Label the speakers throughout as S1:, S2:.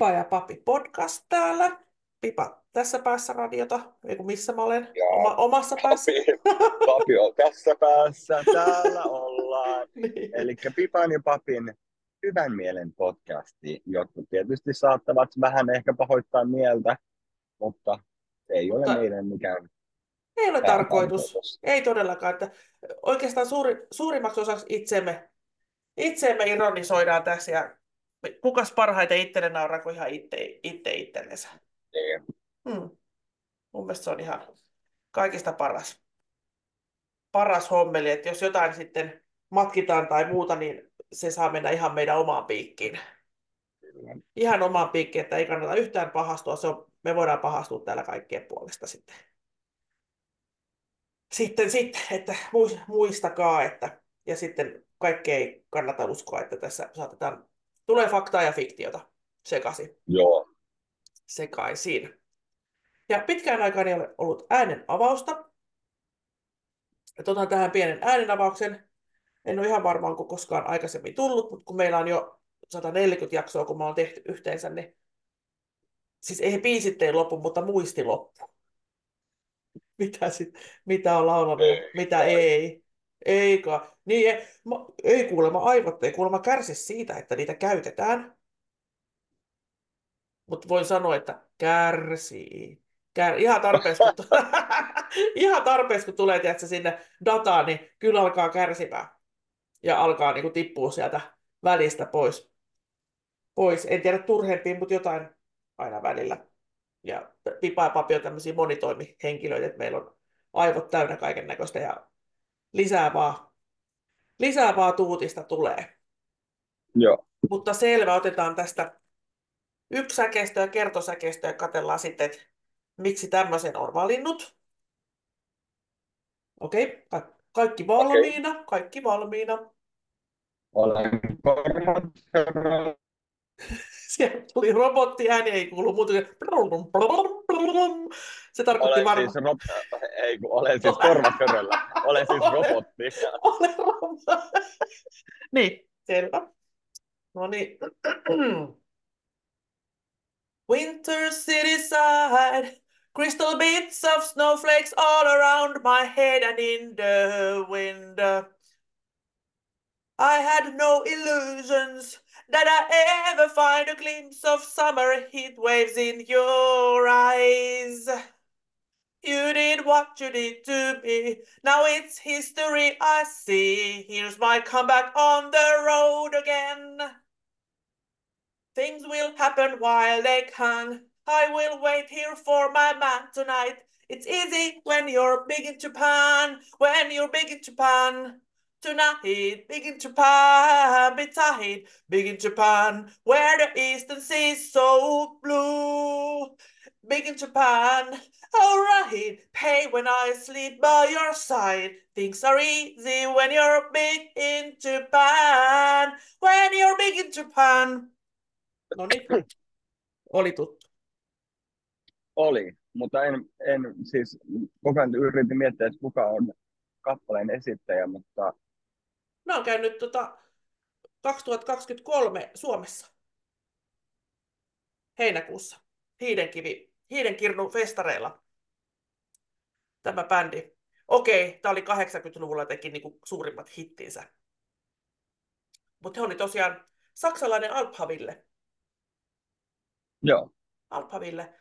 S1: Pipa ja Papi podcast täällä. Pipa tässä päässä radiota, ei kun missä mä olen,
S2: Joo.
S1: Oma, omassa päässä.
S2: Papi, papi on tässä päässä, täällä ollaan.
S1: niin.
S2: Eli Pipan ja Papin hyvän mielen podcasti, jotka tietysti saattavat vähän ehkä pahoittaa mieltä, mutta ei
S1: Mutta-
S2: ole meidän mikään
S1: Ei ole tarkoitus.
S2: tarkoitus.
S1: Ei todellakaan. Että oikeastaan suuri, suurimmaksi osaksi itsemme, itsemme ironisoidaan tässä ja kukas parhaiten itselle nauraa kuin ihan itse, itse itsellensä.
S2: Niin.
S1: Hmm. Mun mielestä se on ihan kaikista paras, paras hommeli, että jos jotain sitten matkitaan tai muuta, niin se saa mennä ihan meidän omaan piikkiin.
S2: Kyllä.
S1: Ihan omaan piikkiin, että ei kannata yhtään pahastua. Se on, me voidaan pahastua täällä kaikkien puolesta sitten. Sitten, sitten että muis- muistakaa, että ja sitten kaikkea ei kannata uskoa, että tässä saatetaan, tulee faktaa ja fiktiota sekaisin.
S2: Joo,
S1: sekaisin. Ja pitkään aikaan ei ole ollut äänen avausta. Et otan tähän pienen äänen avauksen. En ole ihan varma, onko koskaan aikaisemmin tullut, mutta kun meillä on jo 140 jaksoa, kun me on tehty yhteensä, niin siis ei biisit ei lopu, mutta muisti loppu. Mitä, sit, mitä on laulanut
S2: Ei
S1: mitä
S2: kai.
S1: ei. Eikä. Niin, ei, mä, ei kuulemma aivot, ei kuulemma kärsi siitä, että niitä käytetään. Mutta voin sanoa, että kärsii. Kär... Ihan tarpeeksi, kun, ihan tarpeeksi, kun tulee tiedätkö, sinne dataan, niin kyllä alkaa kärsimään. Ja alkaa niin kuin, tippua sieltä välistä pois. pois. En tiedä turhempiin, mutta jotain aina välillä. Ja Pipa ja Papi on tämmöisiä monitoimihenkilöitä, että meillä on aivot täynnä kaiken näköistä ja lisää vaan, lisää vaan tuutista tulee.
S2: joo.
S1: Mutta selvä, otetaan tästä yksi säkeistö ja kertosäkeistö ja katsellaan sitten, että miksi tämmöisen on valinnut. Okei, ka- kaikki valmiina, kaikki valmiina.
S2: Olen korvat
S1: Sieltä tuli robottiääni, ei kuulu muuta Se tarkoitti
S2: Olen
S1: varmaan...
S2: siis, rob... ei, kun olen siis korvaköröllä. Olen siis robotti.
S1: Ole robot. niin, selvä. No niin. Winter city side, crystal bits of snowflakes all around my head and in the wind. I had no illusions that I ever find a glimpse of summer heat waves in your eyes. You did what you did to me. Now it's history I see. Here's my comeback on the road again. Things will happen while they can. I will wait here for my man tonight. It's easy when you're big in Japan. When you're big in Japan. Tonight, big in Japan, be tight, big in Japan, where the eastern sea is so blue. Big in Japan, alright, pay when I sleep by your side. Things are easy when you're big in Japan. When you're big in Japan. No niin, oli tuttu.
S2: Oli, mutta en, en siis koko ajan yritin miettiä, että kuka on kappaleen esittäjä, mutta
S1: Mä oon käynyt tota 2023 Suomessa. Heinäkuussa. Hiidenkivi, Hiidenkirnu festareilla. Tämä bändi. Okei, tämä oli 80-luvulla teki niinku suurimmat hittinsä. Mutta he oli tosiaan saksalainen Alphaville.
S2: joo,
S1: Alphaville.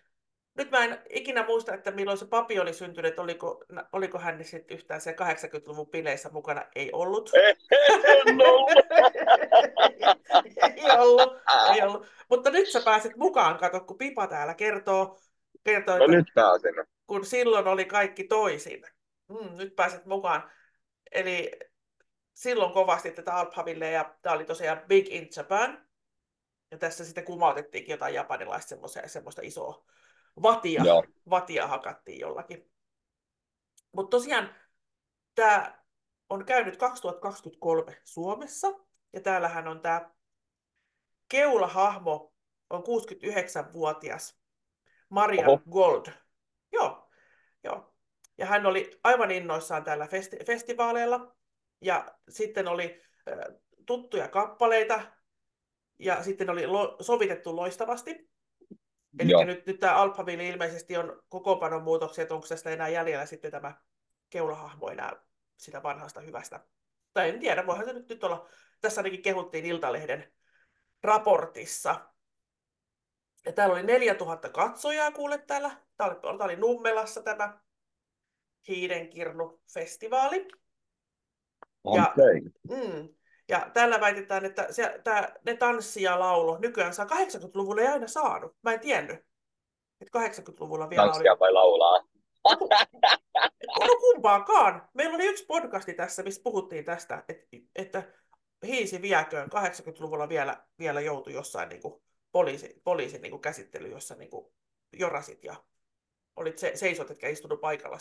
S1: Nyt mä en ikinä muista, että milloin se papi oli syntynyt, että oliko, oliko hän sitten yhtään se 80-luvun bileissä mukana. Ei ollut.
S2: en ollut.
S1: ei ollut, ei ollut. Mutta nyt sä pääset mukaan, kato, kun Pipa täällä kertoo, kertoo
S2: No
S1: että
S2: nyt pääsin.
S1: kun silloin oli kaikki toisin. Mm, nyt pääset mukaan. Eli silloin kovasti tätä Alphaville ja tämä oli tosiaan Big in Japan. Ja tässä sitten kumautettiinkin jotain japanilaista semmoista, semmoista isoa vatia,
S2: Joo.
S1: vatia hakattiin jollakin. Mutta tosiaan tämä on käynyt 2023 Suomessa ja täällähän on tämä keulahahmo on 69-vuotias Marian
S2: Oho.
S1: Gold. Joo, joo. Ja hän oli aivan innoissaan täällä festi- festivaaleilla. Ja sitten oli äh, tuttuja kappaleita. ja sitten oli lo- sovitettu loistavasti. Eli
S2: Joo.
S1: nyt, nyt tämä Alphaville ilmeisesti on kokoonpanon muutoksia, että onko tästä enää jäljellä sitten tämä keulahahmo enää sitä vanhasta hyvästä. Tai en tiedä, voihan se nyt, nyt olla, tässä ainakin kehuttiin Iltalehden raportissa. Ja täällä oli 4000 katsojaa kuule täällä. Tämä oli, tämä oli Nummelassa tämä Hiidenkirnu-festivaali. Ja-
S2: Okei.
S1: Mm. Ja täällä väitetään, että se, tää, ne tanssi ja laulo nykyään saa 80-luvulla ei aina saanut. Mä en tiennyt, että 80-luvulla vielä oli.
S2: Tanssia vai laulaa?
S1: No kumpaakaan. Meillä oli yksi podcasti tässä, missä puhuttiin tästä, että, että hiisi vieköön 80-luvulla vielä, vielä joutui jossain niin kuin poliisi, poliisin niin kuin käsittely, jossa niin kuin jorasit ja olit se, seisot, etkä istunut paikalla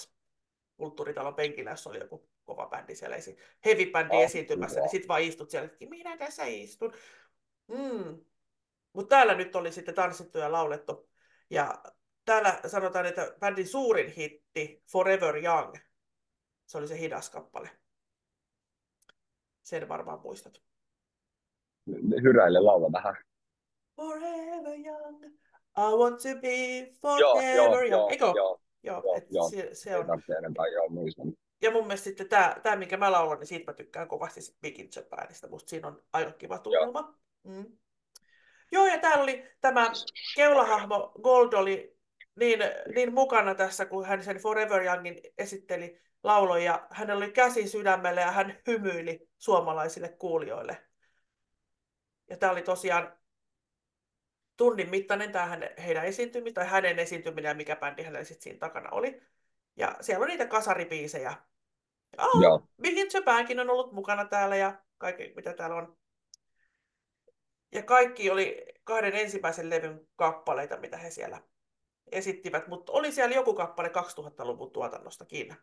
S1: kulttuuritalon penkillä, jos oli joku kova bändi siellä, esi- heavy-bändi
S2: Oh,
S1: esiintymässä,
S2: joo.
S1: niin sit vaan istut siellä, että minä tässä istun. Mm. Mutta täällä nyt oli sitten tanssittu ja laulettu. Ja täällä sanotaan, että bändin suurin hitti, Forever Young, se oli se hidas kappale. Sen varmaan muistat.
S2: Hyräille laula vähän.
S1: Forever young, I want to be
S2: Joo,
S1: forever
S2: joo,
S1: young.
S2: joo,
S1: Eikö?
S2: joo,
S1: Joo,
S2: joo, joo.
S1: Se, se on.
S2: enempää, joo, muistan.
S1: Ja mun mielestä sitten tämä, tämä minkä mä laulan, niin siitä mä tykkään kovasti Big Japanista. Musta siinä on aika kiva tunnelma. Mm. Joo, ja täällä oli tämä keulahahmo Gold oli niin, niin mukana tässä, kun hän sen Forever Youngin esitteli laulon, ja hänellä oli käsi sydämellä ja hän hymyili suomalaisille kuulijoille. Ja tämä oli tosiaan tunnin mittainen tämä hänen, heidän esiintyminen, tai hänen esiintyminen ja mikä bändi hänellä sitten siinä takana oli. Ja siellä on niitä kasaribiisejä. Oh,
S2: Joo.
S1: Japankin on ollut mukana täällä ja kaikki mitä täällä on. Ja kaikki oli kahden ensimmäisen levyn kappaleita, mitä he siellä esittivät, mutta oli siellä joku kappale 2000-luvun tuotannostakin.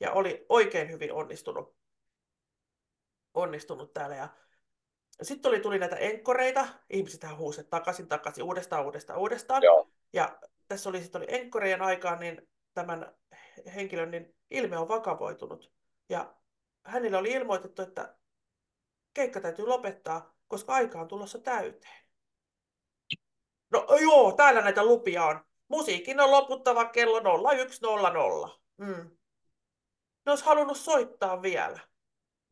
S1: Ja oli oikein hyvin onnistunut, onnistunut täällä. Ja sitten oli, tuli näitä enkkoreita, ihmiset huusivat takaisin, takaisin, uudestaan, uudestaan, uudestaan.
S2: Joo.
S1: Ja tässä oli sitten oli enkkoreiden aikaan, niin tämän henkilön niin ilme on vakavoitunut. Ja hänelle oli ilmoitettu, että keikka täytyy lopettaa, koska aika on tulossa täyteen. No joo, täällä näitä lupia on. Musiikin on loputtava kello 01.00. Mm. Ne olisi halunnut soittaa vielä.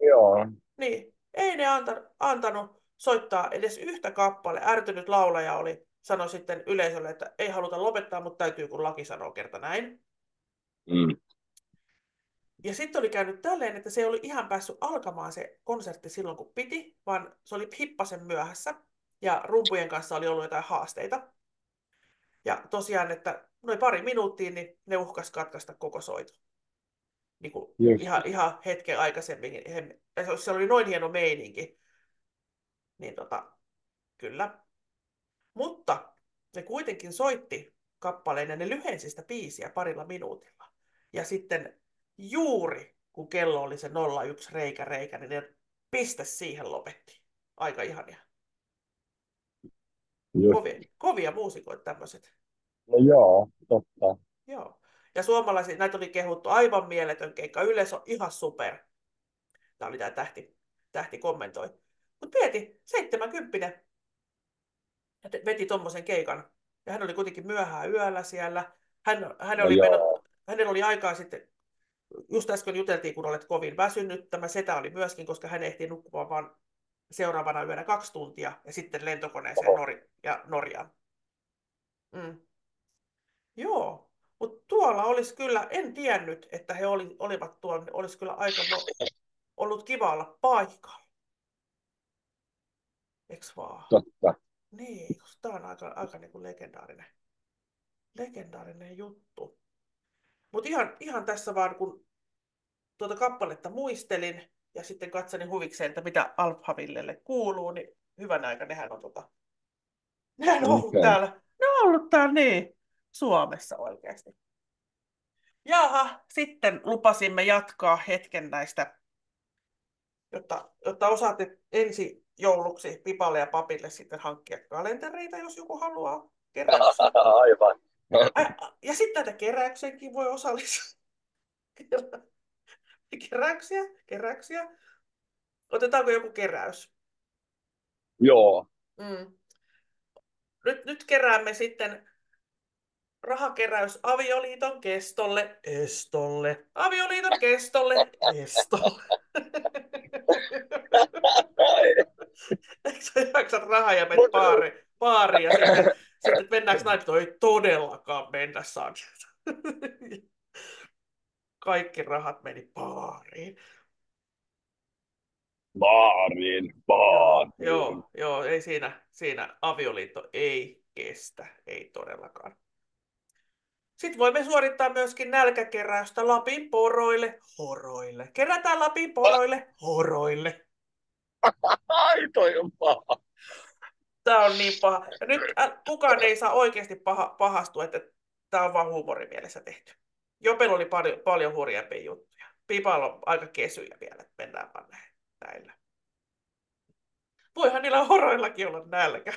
S2: Joo.
S1: Niin, ei ne anta, antanut soittaa edes yhtä kappale. Ärtynyt laulaja oli, sanoi sitten yleisölle, että ei haluta lopettaa, mutta täytyy, kun laki sanoo kerta näin.
S2: Mm.
S1: Ja sitten oli käynyt tälleen, että se ei ollut ihan päässyt alkamaan se konsertti silloin, kun piti, vaan se oli hippasen myöhässä. Ja rumpujen kanssa oli ollut jotain haasteita. Ja tosiaan, että noin pari minuuttia, niin ne uhkas katkaista koko soiton. Niin kuin
S2: Just.
S1: ihan, ihan hetken aikaisemmin. He, se oli noin hieno meininki. Niin tota, kyllä. Mutta ne kuitenkin soitti kappaleen ja ne lyhensi sitä biisiä parilla minuutilla. Ja sitten juuri kun kello oli se 01 reikä reikä, niin ne piste siihen lopetti. Aika ihania.
S2: Just.
S1: Kovia, kovia muusikoita tämmöiset.
S2: No joo, totta.
S1: Joo. Ja suomalaisia, näitä oli kehuttu aivan mieletön keikka. Yleensä on ihan super. Tämä oli tämä tähti, tähti kommentoi. Mutta mieti, 70 te- veti tuommoisen keikan. Ja hän oli kuitenkin myöhään yöllä siellä. Hän, hän
S2: No
S1: oli mennyt, hänellä oli aikaa sitten, just äsken juteltiin, kun olet kovin väsynyt. Tämä setä oli myöskin, koska hän ehti nukkumaan vain seuraavana yönä kaksi tuntia ja sitten lentokoneeseen
S2: Oho.
S1: Nor- ja Norjaan. Mm. Joo, mutta tuolla olisi kyllä, en tiennyt, että he oli, olivat tuolla, niin olisi kyllä aika ollut kiva olla paikalla. Eiks vaan?
S2: Totta.
S1: Niin, koska tämä on aika, aika niin kuin legendaarinen, legendaarinen juttu. Mutta ihan, ihan tässä vaan, kun tuota kappaletta muistelin ja sitten katselin huvikseen, että mitä Alphavillelle kuuluu, niin hyvän aika nehän on, tota, nehän on ollut täällä. Ne on ollut täällä niin Suomessa oikeasti. Jaha, sitten lupasimme jatkaa hetken näistä, jotta, jotta osaatte ensi jouluksi Pipalle ja Papille sitten hankkia kalentereita, jos joku haluaa keräyksiä.
S2: Aivan.
S1: Ja sitten näitä keräykseenkin voi osallistua. Keräyksiä, keräyksiä. Otetaanko joku keräys?
S2: Joo.
S1: Mm. Nyt, nyt keräämme sitten rahakeräys avioliiton kestolle, estolle. Avioliiton kestolle, estolle. Eikö se jaksa rahaa ja baari, baariin ja sitten, sitten mennäänkö näin, että ei todellakaan mennä saa. Kaikki rahat meni baariin.
S2: Baariin, baariin.
S1: Joo, joo, joo, ei siinä, siinä avioliitto ei kestä, ei todellakaan. Sitten voimme suorittaa myöskin nälkäkeräystä Lapin poroille, horoille. Kerätään Lapin poroille, horoille.
S2: Ai, toi on paha.
S1: Tämä on niin paha. Ja nyt kukaan ei saa oikeasti paha, pahastua, että tämä on vaan huumorimielessä tehty. Jopel oli paljon, paljon hurjempia juttuja. Pipalla on aika kesyjä vielä, että mennään vaan näillä. Voihan niillä horoillakin olla nälkä.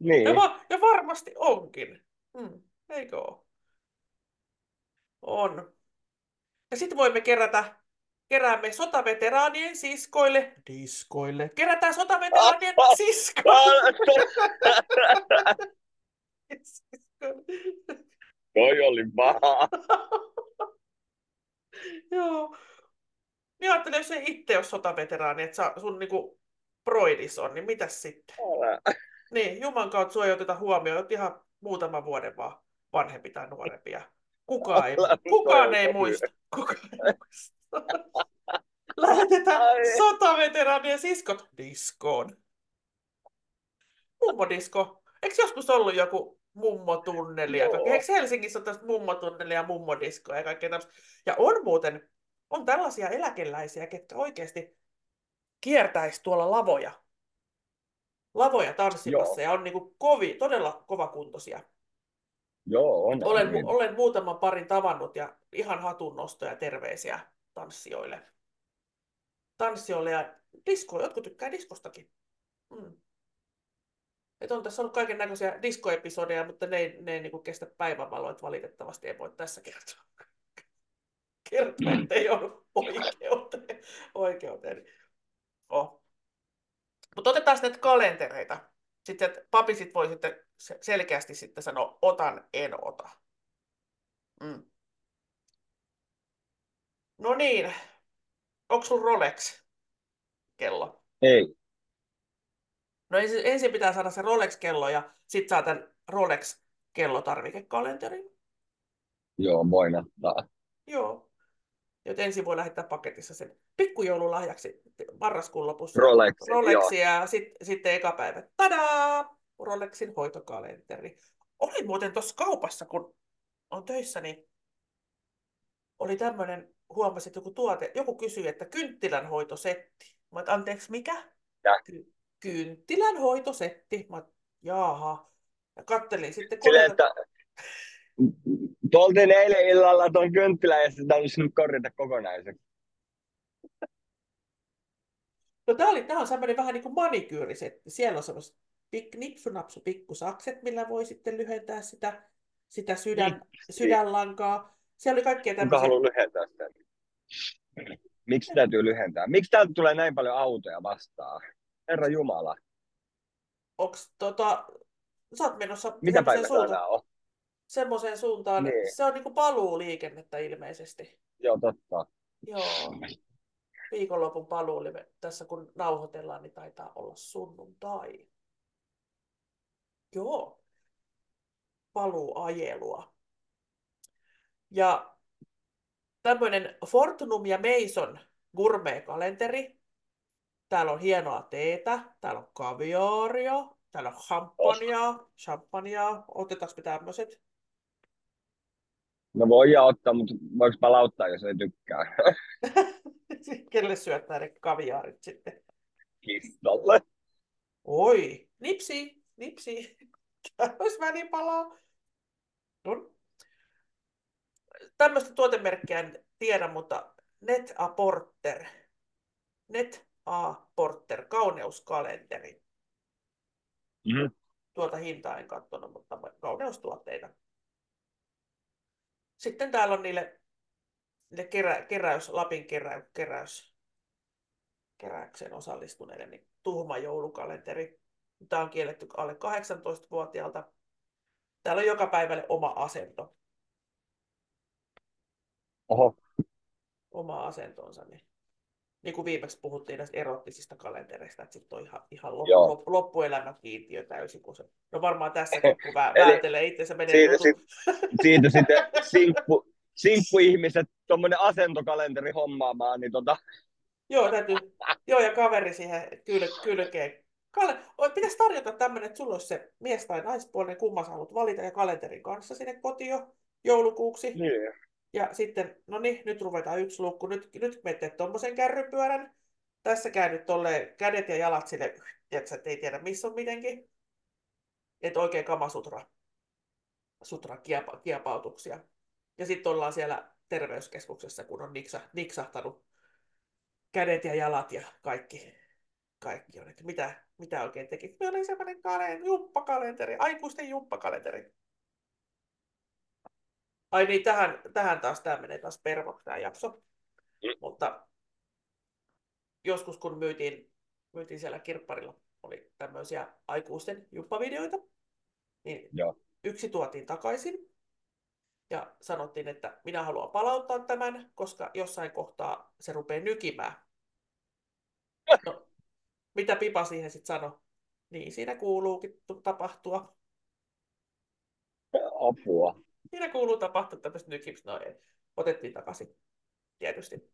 S2: Niin.
S1: Ja, va- ja varmasti onkin. Hmm, eikö ole? On. Ja sitten voimme kerätä, keräämme sotaveteraanien siskoille, diskoille. Kerätään sotaveteraanien siskoille.
S2: toi oli paha.
S1: Joo. Niin ajattele, jos ei itse ole sotaveteraani, että sä- sun niinku broidis on, niin mitäs sitten?
S2: Älä.
S1: Niin, Juman kautta sua ei oteta huomioon, oot ihan muutaman vuoden vaan vanhempi tai nuorempi. Ja kukaan ei,
S2: nyt
S1: kukaan ei muista. Kukaan ei muista. Lähetetään sotaveteraanien siskot diskoon. Mummodisko. Eikö joskus ollut joku mummotunneli? Ja? Eikö Helsingissä ole tästä mummotunneli ja mummodiskoa ja kaikkea tämmöistä? Ja on muuten, on tällaisia eläkeläisiä, ketkä oikeasti kiertäisi tuolla lavoja. Lavoja tanssimassa
S2: Joo.
S1: ja on niinku kovi, todella kovakuntoisia.
S2: Joo, on.
S1: Olen,
S2: niin.
S1: olen muutaman parin tavannut ja ihan hatunnostoja ja terveisiä tanssijoille. Tanssijoille ja disko, jotkut tykkää diskostakin. Mm. Et on tässä ollut kaiken näköisiä diskoepisodeja, mutta ne ei, ne ei niinku kestä päivänvaloa, että valitettavasti ei voi tässä kertoa. Kertoa, että ei ole oikeuteen. oikeuteen. Oh. Mutta otetaan sitten kalentereita. Sitten että papi sit voi sitten se- selkeästi sitten sanoa, otan, en ota. Mm. No niin, onko sun Rolex-kello?
S2: Ei.
S1: No ensin, ensin pitää saada se Rolex-kello ja sitten saa tämän Rolex-kellotarvikekalenterin.
S2: Joo, voin ottaa.
S1: Joo. Joten ensin voi lähettää paketissa sen pikkujoululahjaksi marraskuun lopussa.
S2: Rolexin, joo.
S1: Rolexia ja sit, sitten eka päivä. Tadaa! Rolexin hoitokalenteri. Oli muuten tuossa kaupassa, kun on töissä, niin oli tämmöinen, huomasit joku tuote, joku kysyi, että kynttilänhoitosetti. Mä oon, anteeksi, mikä?
S2: Mitä?
S1: Ky- kynttilänhoitosetti. Mä oon, jaaha. Ja kattelin sitten
S2: Silleen, että tuoltiin eilen illalla tuon kynttilän ja sitä olisi nyt korjata kokonaiseksi.
S1: No tää, oli, tää on semmoinen vähän niin kuin manikyyrisetti. Siellä on semmoiset pik, nipsunapsu pikkusakset, millä voi sitten lyhentää sitä, sitä sydän, sydänlankaa. Siellä oli kaikkea
S2: Kuka
S1: tämmöisiä.
S2: haluaa lyhentää sitä? Miksi täytyy lyhentää? Miksi täältä tulee näin paljon autoja vastaan? Herra Jumala,
S1: Onks tota, sä oot menossa
S2: mitä päivä täällä on?
S1: Semmoiseen suuntaan.
S2: Niin.
S1: Se on niinku paluuliikennettä ilmeisesti.
S2: Joo, totta.
S1: Joo. Viikonlopun paluu tässä kun nauhoitellaan, niin taitaa olla sunnuntai. Joo. Paluuajelua. Ja tämmöinen Fortunum ja Mason gourmet-kalenteri. Täällä on hienoa teetä, täällä on kaviaaria, täällä on champagnea, champagnea. Otetaanko me tämmöiset?
S2: No voi ottaa, mutta voiko palauttaa, jos ei tykkää?
S1: Kelle syöttää ne kaviaarit sitten?
S2: Kissalle.
S1: Oi, nipsi, nipsi. Olisi välipalaa. No. Tämmöistä tuotemerkkiä en tiedä, mutta Net A Porter. Net A Porter, kauneuskalenteri.
S2: Mm-hmm.
S1: Tuota hintaa en katsonut, mutta kauneustuotteita. Sitten täällä on niille, niille kerä, keräys, Lapin kerä, keräys keräykseen osallistuneille, niin tuhma joulukalenteri. Tämä on kielletty alle 18-vuotiaalta. Täällä on joka päivälle oma asento.
S2: Oho,
S1: Oma asentonsa. Niin, niin kuin viimeksi puhuttiin näistä erottisista kalentereista, että sitten on ihan, ihan
S2: Joo.
S1: loppu, loppuelämä kiintiö täysin. Kun se, no varmaan tässäkin, kun vä, vääntelee itsensä menee
S2: siitä,
S1: jutut.
S2: sit, siitä sitten sinkku, sinkkuihmiset tuommoinen asentokalenteri hommaamaan, niin tota,
S1: Joo, täytyy, joo, ja kaveri siihen kyl, kylkeen. Oi, pitäisi tarjota tämmöinen, että sulla olisi se mies- tai naispuolinen, kumman sä haluat valita, ja kalenterin kanssa sinne kotio joulukuuksi.
S2: niin.
S1: Ja sitten, no niin, nyt ruvetaan yksi luukku. Nyt, nyt me teet tuommoisen kärrypyörän. Tässä käy nyt tolleen kädet ja jalat sille, että ei tiedä missä on mitenkin. Että oikein kamasutra sutra kiepa, kiepautuksia. Ja sitten ollaan siellä terveyskeskuksessa, kun on niksa, niksahtanut kädet ja jalat ja kaikki. Kaikki on, että mitä, mitä oikein teki. Me oli semmoinen kalen, jumppakalenteri, aikuisten jumppakalenteri. Ai niin, tähän, tähän taas, tämä menee taas pervoksi tämä jakso.
S2: Mm.
S1: Mutta joskus kun myytiin, myytiin siellä kirpparilla, oli tämmöisiä aikuisten jumppavideoita, niin
S2: Joo.
S1: yksi tuotiin takaisin ja sanottiin, että minä haluan palauttaa tämän, koska jossain kohtaa se rupeaa nykimään. No, mitä Pipa siihen sitten sanoi? Niin siinä kuuluukin tu- tapahtua.
S2: Apua.
S1: Siinä kuuluu tapahtua tämmöistä nykimistä. No ei. Otettiin takaisin, tietysti.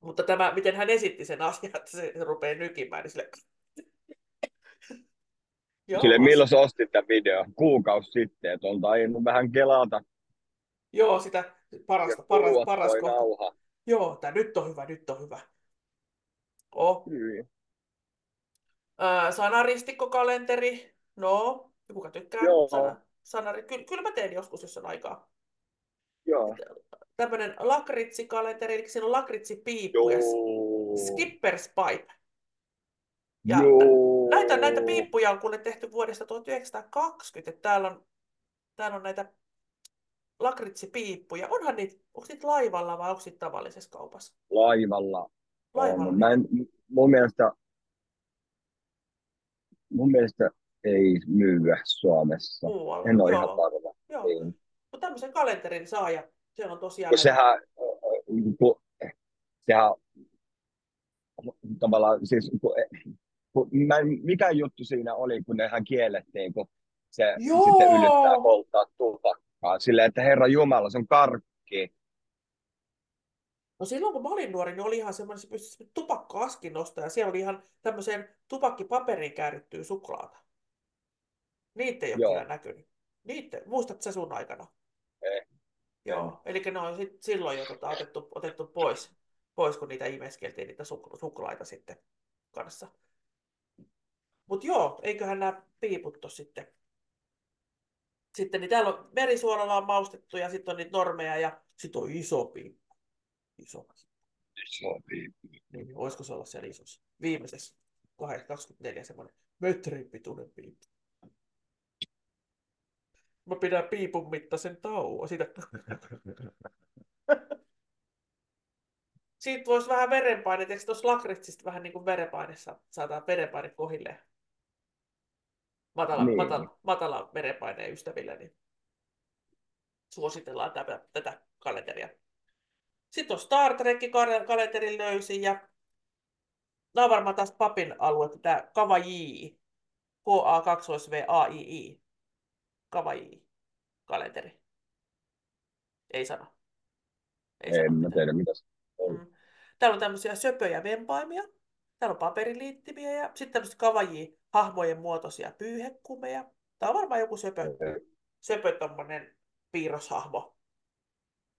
S1: Mutta tämä, miten hän esitti sen asian, että se, se rupeaa nykimään, niin sille... Joo,
S2: Sille milloin sä ostit tämän video? Kuukausi sitten, että on tainnut vähän kelata.
S1: joo, sitä parasta, paras, paras kohta.
S2: nauha.
S1: Joo, tämä nyt on hyvä, nyt on hyvä. Oh. Sanaristikkokalenteri. No, kuka tykkää
S2: Joo.
S1: sana, sanari? Kyllä, kyllä mä teen joskus, jos on aikaa.
S2: Joo.
S1: Tämmöinen lakritsikalenteri, eli siinä on lakritsipiippu ja skipper's pipe. Ja
S2: Joo.
S1: näitä, näitä piippuja on kuule tehty vuodesta 1920. Että täällä on, täällä on näitä lakritsipiippuja. Onhan niitä, onko niitä laivalla vai onko niitä tavallisessa kaupassa?
S2: Laivalla.
S1: Laivalla.
S2: On. Mä en, mun mielestä mun mielestä ei myyä Suomessa.
S1: Muualla.
S2: En ole
S1: Joo,
S2: ihan varma.
S1: joo.
S2: Niin.
S1: Mutta tämmöisen kalenterin saa ja se on tosiaan...
S2: Kun sehän, sehän tavallaan, siis, kun, kun, mä, mikä juttu siinä oli, kun nehän kiellettiin, kun se
S1: Joo!
S2: sitten yrittää polttaa tupakkaa. Silleen, että Herra Jumala, se on karkki.
S1: No silloin kun mä olin nuori, niin oli ihan semmoinen, se tupakka-askin nostaa ja siellä oli ihan tämmöiseen tupakkipaperiin käärittyä suklaata. Niitä ei ole
S2: Joo.
S1: kyllä näkynyt. Niitä, muistat sä sun aikana?
S2: Eh.
S1: Joo, eli ne on sit silloin jo tota, otettu, otettu pois, pois, kun niitä imeskeltiin, niitä suk- suklaita sitten kanssa. Mutta joo, eiköhän nämä piiput ole sitten. Sitten niin täällä on merisuolalla on maustettu ja sitten on niitä normeja ja sitten on iso piippu. Iso.
S2: Sopii.
S1: Niin, voisiko se olla siellä isossa? Viimeisessä 24 semmoinen metrin pituinen piippu. Mä pidän piipun mittaisen tauon. Siitä... Siitä voisi vähän verenpaine, eikö tuossa lakritsista vähän niin kuin verenpaine saa- saadaan verenpaine kohilleen. Matala,
S2: Niin.
S1: matala, matala verenpaineen ystäville, niin suositellaan tätä, tätä kalenteria. Sitten on Star Trek-kalenterin löysin ja nämä on varmaan taas papin alue, tämä Kavaji, K-A-2-V-A-I-I, Kavaji kalenteri. Ei sano. Ei sano
S2: En mä
S1: mitään.
S2: tiedä, mitä se on.
S1: Mm. Täällä on tämmöisiä söpöjä vempaimia. Täällä on paperiliittimiä ja sitten tämmöiset kavaji hahmojen muotoisia pyyhekumeja. Tämä on varmaan joku söpö, söpö tommonen piirroshahmo.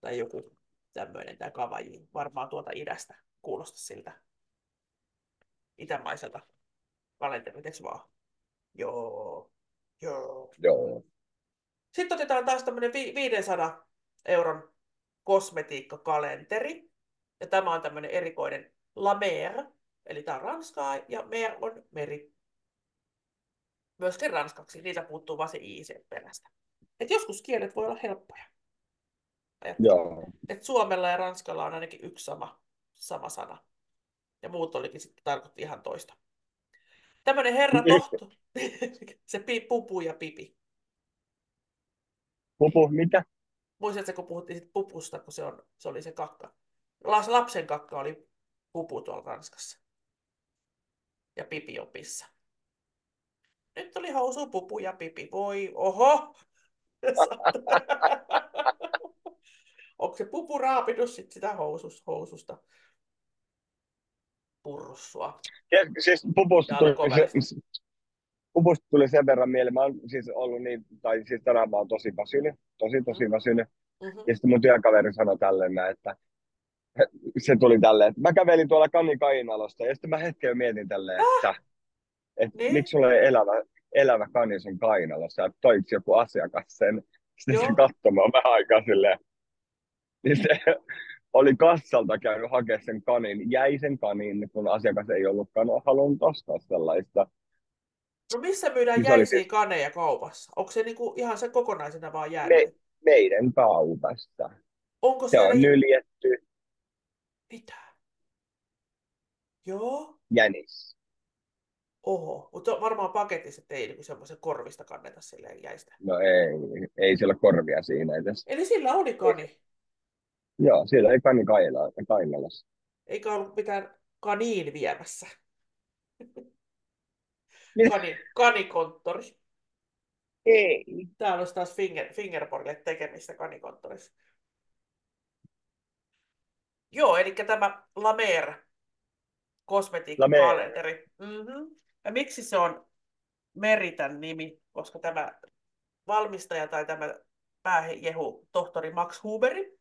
S1: Tai joku tämmöinen tämä kavaji. Varmaan tuolta idästä kuulosta siltä itämaiselta kalenterilta, vaan? Joo. Joo.
S2: Joo.
S1: Sitten otetaan taas tämmöinen 500 euron kosmetiikkakalenteri. Ja tämä on tämmöinen erikoinen La Mer, eli tämä on ranskaa ja Mer on meri. Myöskin ranskaksi, niitä puuttuu vaan se i sen perästä. Et joskus kielet voi olla helppoja.
S2: Joo.
S1: Et Suomella ja Ranskalla on ainakin yksi sama, sama sana. Ja muut olikin sitten tarkoitti ihan toista. Tämmöinen herra
S2: Niin.
S1: tohto, se pupu ja pipi.
S2: Pupu, mitä?
S1: Muistatko, kun puhuttiin sit pupusta, kun se, on, se oli se kakka? Lapsen kakka oli pupu tuolla Ranskassa. Ja pipi opissa. Nyt oli housu, pupu ja pipi. Voi, oho! Onko se pupu raapinut sit sitä housus, housusta? Purrussua.
S2: Ja, siis pupusta tuli,
S1: Jalkovälistä.
S2: se, pupusta tuli sen verran mieleen. Mä oon siis ollut niin, tai siis tänään mä oon tosi väsynyt, tosi tosi
S1: Mm.
S2: väsynyt.
S1: Mm-hmm.
S2: Ja sitten mun työkaveri sanoi tälleen, että se tuli tälleen, että mä kävelin tuolla Kani Kainalosta ja sitten mä hetken mietin tälleen, että, että
S1: Niin?
S2: miksi sulla ei elävä, elävä kani sun kainalossa, että toiko joku asiakas sen. Sitten
S1: Joo.
S2: se katsoi mua vähän aikaa silleen, niin se oli kassalta käynyt hakemaan sen kanin, jäi sen kanin, kun asiakas ei ollutkaan halunnut ostaa sellaista.
S1: No missä myydään
S2: Niin se oli
S1: jäisiä
S2: siis-
S1: kaneja kaupassa? Onko se niinku ihan se kokonaisena vaan
S2: Me,
S1: jäänyt?
S2: meidän kaupasta.
S1: Onko
S2: Se
S1: siellä
S2: on nyljetty
S1: mitä? Joo.
S2: jänis.
S1: Oho, mutta varmaan paketissa, ei niinku semmoisen korvista kanneta silleen jäistä.
S2: No ei, ei sillä korvia siinä edes.
S1: Eli sillä oli kani,
S2: Joo, siellä ei kani kainalossa.
S1: eikä ollut mitään kaniin viemässä.
S2: Niin.
S1: Kani, kanikonttori.
S2: Ei.
S1: Täällä olisi taas finger, fingerboardille tekemistä kanikonttorissa. Joo, eli tämä La Mer kosmetiikkakalenteri. Mm-hmm. Ja miksi se on Meritän nimi? Koska tämä valmistaja tai tämä pääjehu, tohtori Max Huberi,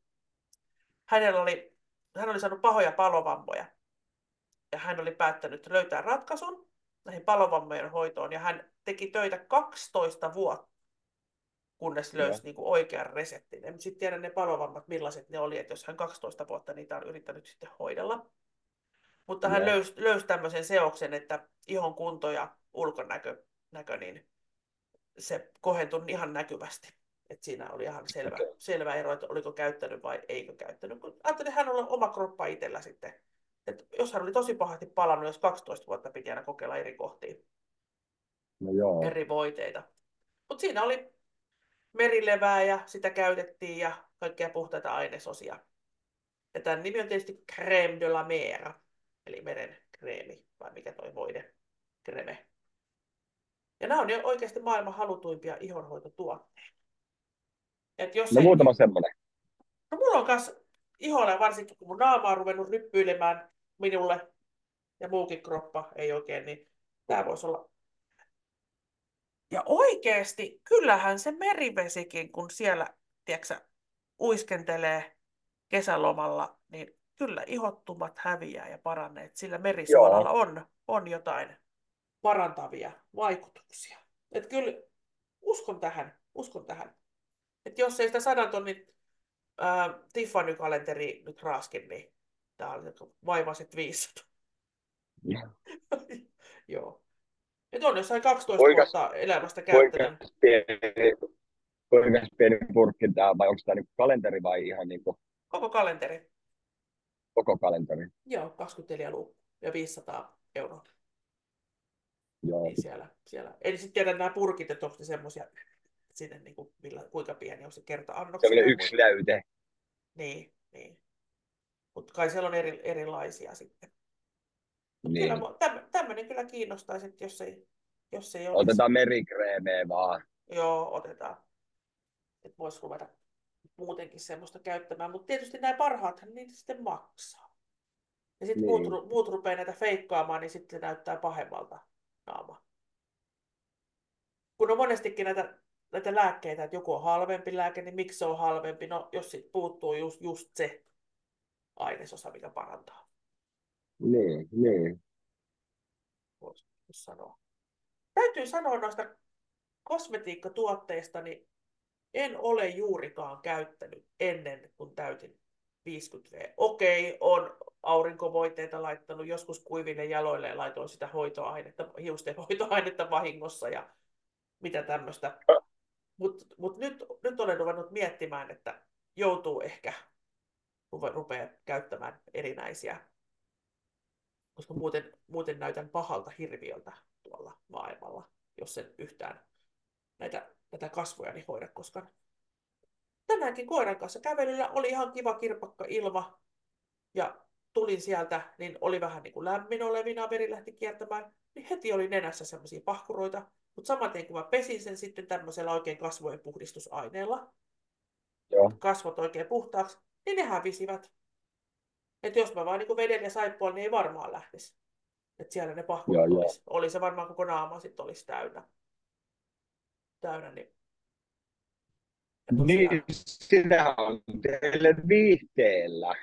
S1: hänellä oli, hän oli saanut pahoja palovammoja. Ja hän oli päättänyt löytää ratkaisun näihin palovammojen hoitoon. Ja hän teki töitä 12 vuotta kunnes löysi niin kuin oikean reseptin. En sitten tiedä ne palovammat, millaiset ne oli, että jos hän 12 vuotta niitä on yrittänyt sitten hoidella. Mutta hän löysi, löysi tämmöisen seoksen, että ihon kunto ja ulkonäkö, näkö, niin se kohentui ihan näkyvästi. Et siinä oli ihan selvä, selvä ero, että oliko käyttänyt vai eikö käyttänyt. Kun ajattelin, että hän on oma kroppa itsellä sitten. Et jos hän oli tosi pahasti palannut, jos 12 vuotta piti aina kokeilla eri kohtia
S2: No joo.
S1: eri voiteita. Mutta siinä oli merilevää ja sitä käytettiin ja kaikkea puhtaita ainesosia. Ja tämän nimi on tietysti crème de la mer, eli meren kreemi, vai mikä toi voide, kreme. Ja nämä on jo oikeasti maailman halutuimpia ihonhoitotuotteita. Et jos
S2: No
S1: ei-
S2: muutama semmoinen.
S1: No mulla on kanssa iholla, varsinkin kun mun naama on ruvennut ryppyilemään minulle ja muukin kroppa ei oikein, niin tämä voisi olla. Ja oikeasti, kyllähän se merivesikin, kun siellä, tiedätkö, uiskentelee kesälomalla, niin kyllä ihottumat häviää ja paranee. Et Sillä merisuolalla on, on jotain parantavia vaikutuksia. Et kyllä uskon tähän, uskon tähän. Et jos ei sitä sadan tonnin ää, Tiffany-kalenteri nyt raaskin, niin tämä oli vaivaiset 500.
S2: Joo.
S1: Joo. Et on jossain 12
S2: Kuinka-
S1: vuotta elämästä
S2: Kuinka
S1: käyttänyt.
S2: pieni, kuinka pieni purkki tämä, vai onko tämä niinku kalenteri vai ihan niinku
S1: Koko kalenteri.
S2: koko kalenteri?
S1: Joo, 24 luku ja 500 euroa.
S2: Joo.
S1: Niin siellä, siellä. En sitten tiedä nämä purkit, että onko ne semmoisia, sinne niin kuin, millä, kuinka pieni on se kerta annoksia.
S2: Sellainen yksi läyte.
S1: Niin, niin. Mutta kai siellä on eri, erilaisia sitten.
S2: Niin.
S1: Kyllä, täm, tämmöinen kyllä kiinnostaisi, että jos ei, jos ei olisi.
S2: Otetaan merikreemeä vaan.
S1: Joo, otetaan. Että voisi ruveta muutenkin semmoista käyttämään. Mutta tietysti nämä parhaathan niitä sitten maksaa. Ja sitten
S2: Niin.
S1: muut, muut rupeaa näitä feikkaamaan, niin sitten se näyttää pahemmalta naama. Kun on monestikin näitä, näitä lääkkeitä, että joku on halvempi lääke, niin miksi se on halvempi? No, jos sit puuttuu just, just se ainesosa, mikä parantaa,
S2: Niin, niin.
S1: voisi sanoa. Täytyy sanoa noista kosmetiikkatuotteista, niin en ole juurikaan käyttänyt ennen kuin täytin 50V. Okei, on aurinkovoiteita laittanut, joskus kuiville jaloille ja laitoin sitä hoitoainetta, hiusten hoitoainetta vahingossa ja mitä tämmöistä. Mutta mut nyt, nyt olen ruvennut miettimään, että joutuu ehkä rupe, rupeaa käyttämään erinäisiä koska muuten, muuten näytän pahalta hirviöltä tuolla maailmalla, jos sen yhtään näitä, näitä kasvoja hoida, koska tänäänkin koiran kanssa kävelyllä oli ihan kiva kirpakka ilma ja tulin sieltä, niin oli vähän niin kuin lämmin olevina, veri lähti kiertämään, niin heti oli nenässä semmoisia pahkuroita, mutta samaten kun mä pesin sen sitten tämmöisellä oikein kasvojen puhdistusaineella,
S2: Joo.
S1: kasvot oikein puhtaaksi, niin ne hävisivät. Että jos mä vaan niin veden ja saippuan, niin ei varmaan lähtisi. Että siellä ne pahkurit
S2: Joo,
S1: olisi. Oli se varmaan koko naama sitten olisi täynnä. Täynnä, niin
S2: Niin, sinä on teille viihteellä.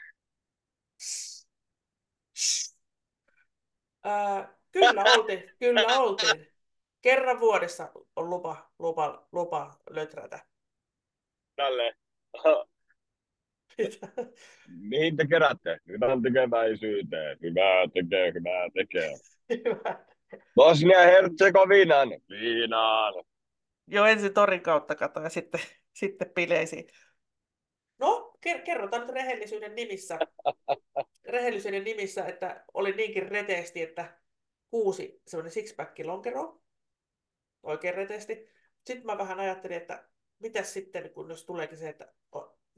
S1: Ää, kyllä oltiin, kyllä oltiin. Kerran vuodessa on lupa, lupa, lupa löträtä.
S2: Tälle. Mihin te keräätte? Hyvän tekeväisyyteen. Hyvää tekee, hyvää tekee.
S1: Hyvä.
S2: Bosnia Herzegovinan. Viinaan.
S1: Jo ensin torin kautta kato ja sitten, sitten bileisiin. No, kerrotaan nyt rehellisyyden nimissä, rehellisyyden nimissä, että oli niinkin reteesti, että kuusi semmoinen sixpack lonkero, oikein reteesti. Sitten mä vähän ajattelin, että mitä sitten, kun jos tuleekin se, että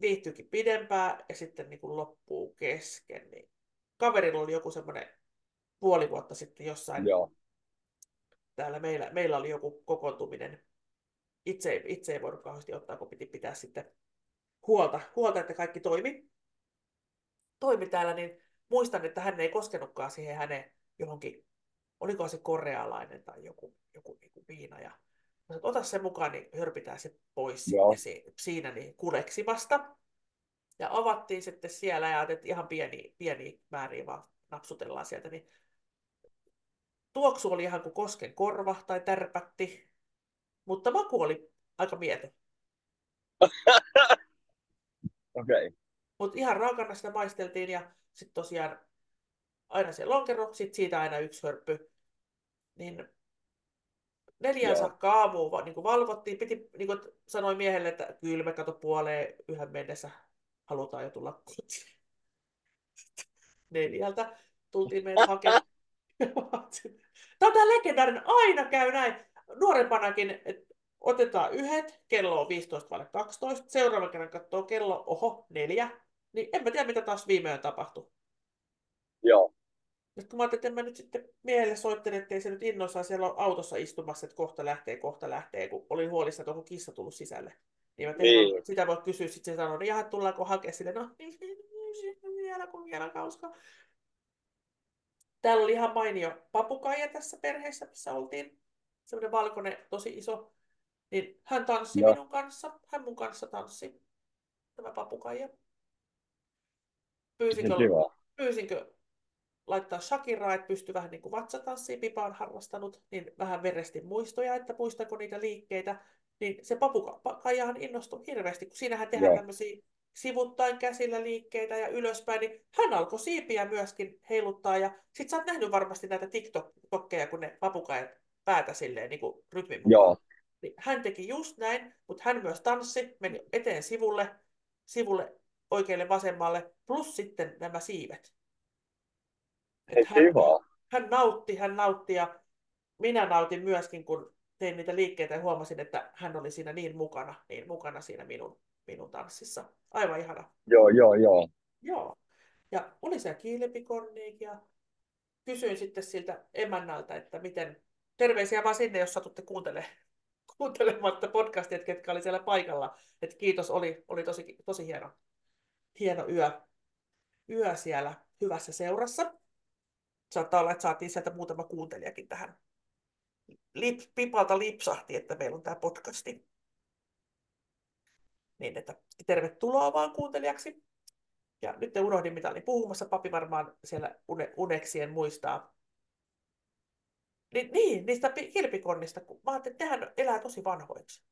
S1: viihtyykin pidempään ja sitten niin kuin loppuu kesken, niin kaverilla oli joku semmoinen puoli vuotta sitten jossain
S2: Joo.
S1: täällä meillä, meillä oli joku kokoontuminen. Itse, itse ei voinut kauheasti ottaa, kun piti pitää sitten huolta, huolta että kaikki toimi, toimi täällä, niin muistan, että hän ei koskenutkaan siihen hänen johonkin, oliko se korealainen tai joku, joku joku viina. Ja mä ota se mukaan, niin hörpitään se pois
S2: Joo.
S1: sitten siinä niin kuleksimasta. Ja avattiin sitten siellä ja että ihan pieni, pieni määriä vaan napsutellaan sieltä, niin tuoksu oli ihan kuin kosken korva tai tärpätti, mutta maku oli aika mietö.
S2: Okei. Okay.
S1: Mutta ihan raakana sitä maisteltiin ja sitten tosiaan aina se lonkero, sitten siitä aina yksi hörppy. Niin neljään saakka aamuun niin kuin valvottiin. Piti, niin kuin sanoi miehelle, että kyllä me kato puoleen yhden mennessä halutaan jo tulla kotiin. Neljältä tultiin meidät hakemaan. Tämä on tämä legendaarinen, aina käy näin. Nuorempanakin, että otetaan yhdet, kello on 15.12, seuraavan kerran katsoo kello, oho, neljä, niin en mä tiedä, mitä taas viimein tapahtui.
S2: Joo.
S1: Nyt kun mä ajattelin, että en mä nyt sitten miehelle soittelen, ettei se nyt innoissaan siellä on autossa istumassa, että kohta lähtee, kohta lähtee, kun olin huolissa, että onko kissa tullut sisälle. Niin mä tein, niin. sitä voi kysyä, sitten se sanoi, että jaha, tullaanko hakea sille, no vielä kun vielä kauska. Täällä oli ihan mainio papukaija tässä perheessä, missä oltiin. Semmoinen valkoinen, tosi iso. Niin hän tanssi Joo. minun kanssa. Hän mun kanssa tanssi. Tämä papukaija. Pyysinkö, pyysinkö laittaa Shakiraa, että pystyi vähän niin kuin vatsatanssiin, Pipa on harrastanut, niin vähän veresti muistoja, että muistako niitä liikkeitä, niin se papukaijahan innostui hirveästi, kun siinähän tehdään Joo. tämmöisiä sivuttain käsillä liikkeitä ja ylöspäin, niin hän alkoi siipiä myöskin heiluttaa. Ja sit sä oot nähnyt varmasti näitä TikTokkeja, kun ne papukajat päätä silleen niin kuin rytmin mukaan. Joo. Niin hän teki just näin, mutta hän myös tanssi, meni eteen sivulle, sivulle oikealle vasemmalle, plus sitten nämä siivet.
S2: Hän,
S1: hän nautti, hän nautti ja minä nautin myöskin, kun tein niitä liikkeitä ja huomasin, että hän oli siinä niin mukana, niin mukana siinä minun, minun tanssissa. Aivan ihana.
S2: Joo, joo, joo.
S1: Joo. Ja oli siellä kiilipikonniik ja kysyin sitten siltä emännältä, että miten, terveisiä vaan sinne, jos satutte kuuntelemaan, kuuntelemaan podcastia, ketkä oli siellä paikalla. Että kiitos, oli, oli tosi, tosi hieno, hieno yö, yö siellä hyvässä seurassa. Saattaa olla, että saatiin sieltä muutama kuuntelijakin tähän. Lip, pipalta lipsahti, että meillä on tämä podcasti. Niin, että tervetuloa vaan kuuntelijaksi. Ja nyt unohdin, mitä olin puhumassa. Papi varmaan siellä une, uneksien muistaa. Niin, niin niistä kilpikonnista, kun mä ajattelin, että nehän elää tosi vanhoiksi.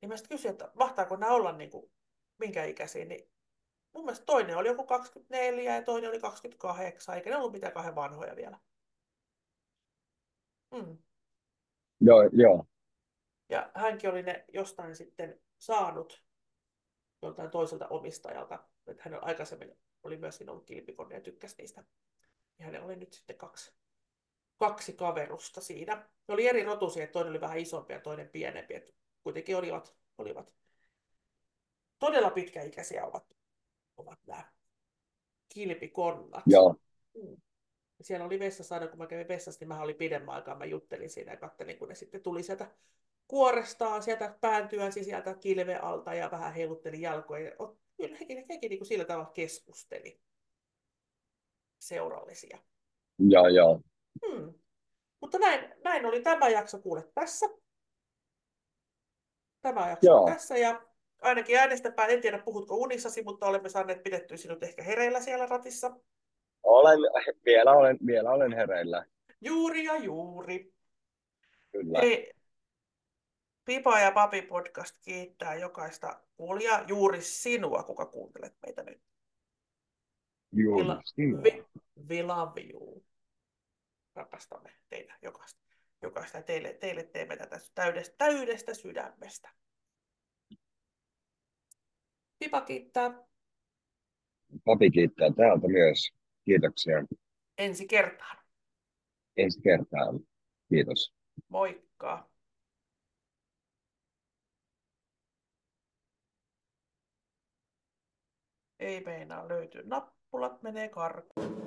S1: Niin mä sitten kysyin, että mahtaako nämä olla niin kuin, minkä ikäisiä, niin mun mielestä toinen oli joku 24 ja toinen oli 28, eikä ne ollut mitään kahden vanhoja vielä. Mm.
S2: Joo, joo.
S1: Ja hänkin oli ne jostain sitten saanut joltain toiselta omistajalta. Että hän aikaisemmin oli myöskin ollut kilpikonni ja tykkäsi niistä. Ja hänellä oli nyt sitten kaksi, kaksi kaverusta siinä. Ne oli eri rotuisia, toinen oli vähän isompi ja toinen pienempi. Että kuitenkin olivat, olivat todella pitkäikäisiä ovat, ovat nämä kilpikonnat.
S2: Joo.
S1: Mm. Siellä oli vessassa aina, kun mä kävin vessassa, niin mä olin pidemmän aikaa, mä juttelin siinä ja kattelin, kun ne sitten tuli sieltä kuorestaan, sieltä pääntyäsi sieltä kilve alta ja vähän heilutteli jalkoja. Kyllä hekin, hekin niin kuin sillä tavalla keskusteli seurallisia.
S2: Joo, joo.
S1: Hmm. Mutta näin, näin oli tämä jakso kuule tässä. Tämä jakso
S2: Joo.
S1: tässä ja ainakin äänestäpä, en tiedä puhutko unissasi, mutta olemme saaneet pidettyä sinut ehkä hereillä siellä ratissa.
S2: Olen, vielä, olen, vielä olen hereillä,
S1: Juuri ja juuri.
S2: kyllä.
S1: Ei, Pipa ja Papi podcast kiittää jokaista kuulijaa, juuri sinua, kuka kuuntelet meitä nyt.
S2: Juuri
S1: Kyllä.
S2: sinua.
S1: We, we love you. Rakastamme teitä jokaista. jokaista. Teille, teille teemme tätä täydestä, täydestä sydämestä. Pipa kiittää
S2: Papi kiittää täältä myös. Kiitoksia.
S1: ensi kertaan.
S2: Ensi kertaan. Kiitos.
S1: Moikka. Ei meinaa löytyy. Nappulat menee karkuun.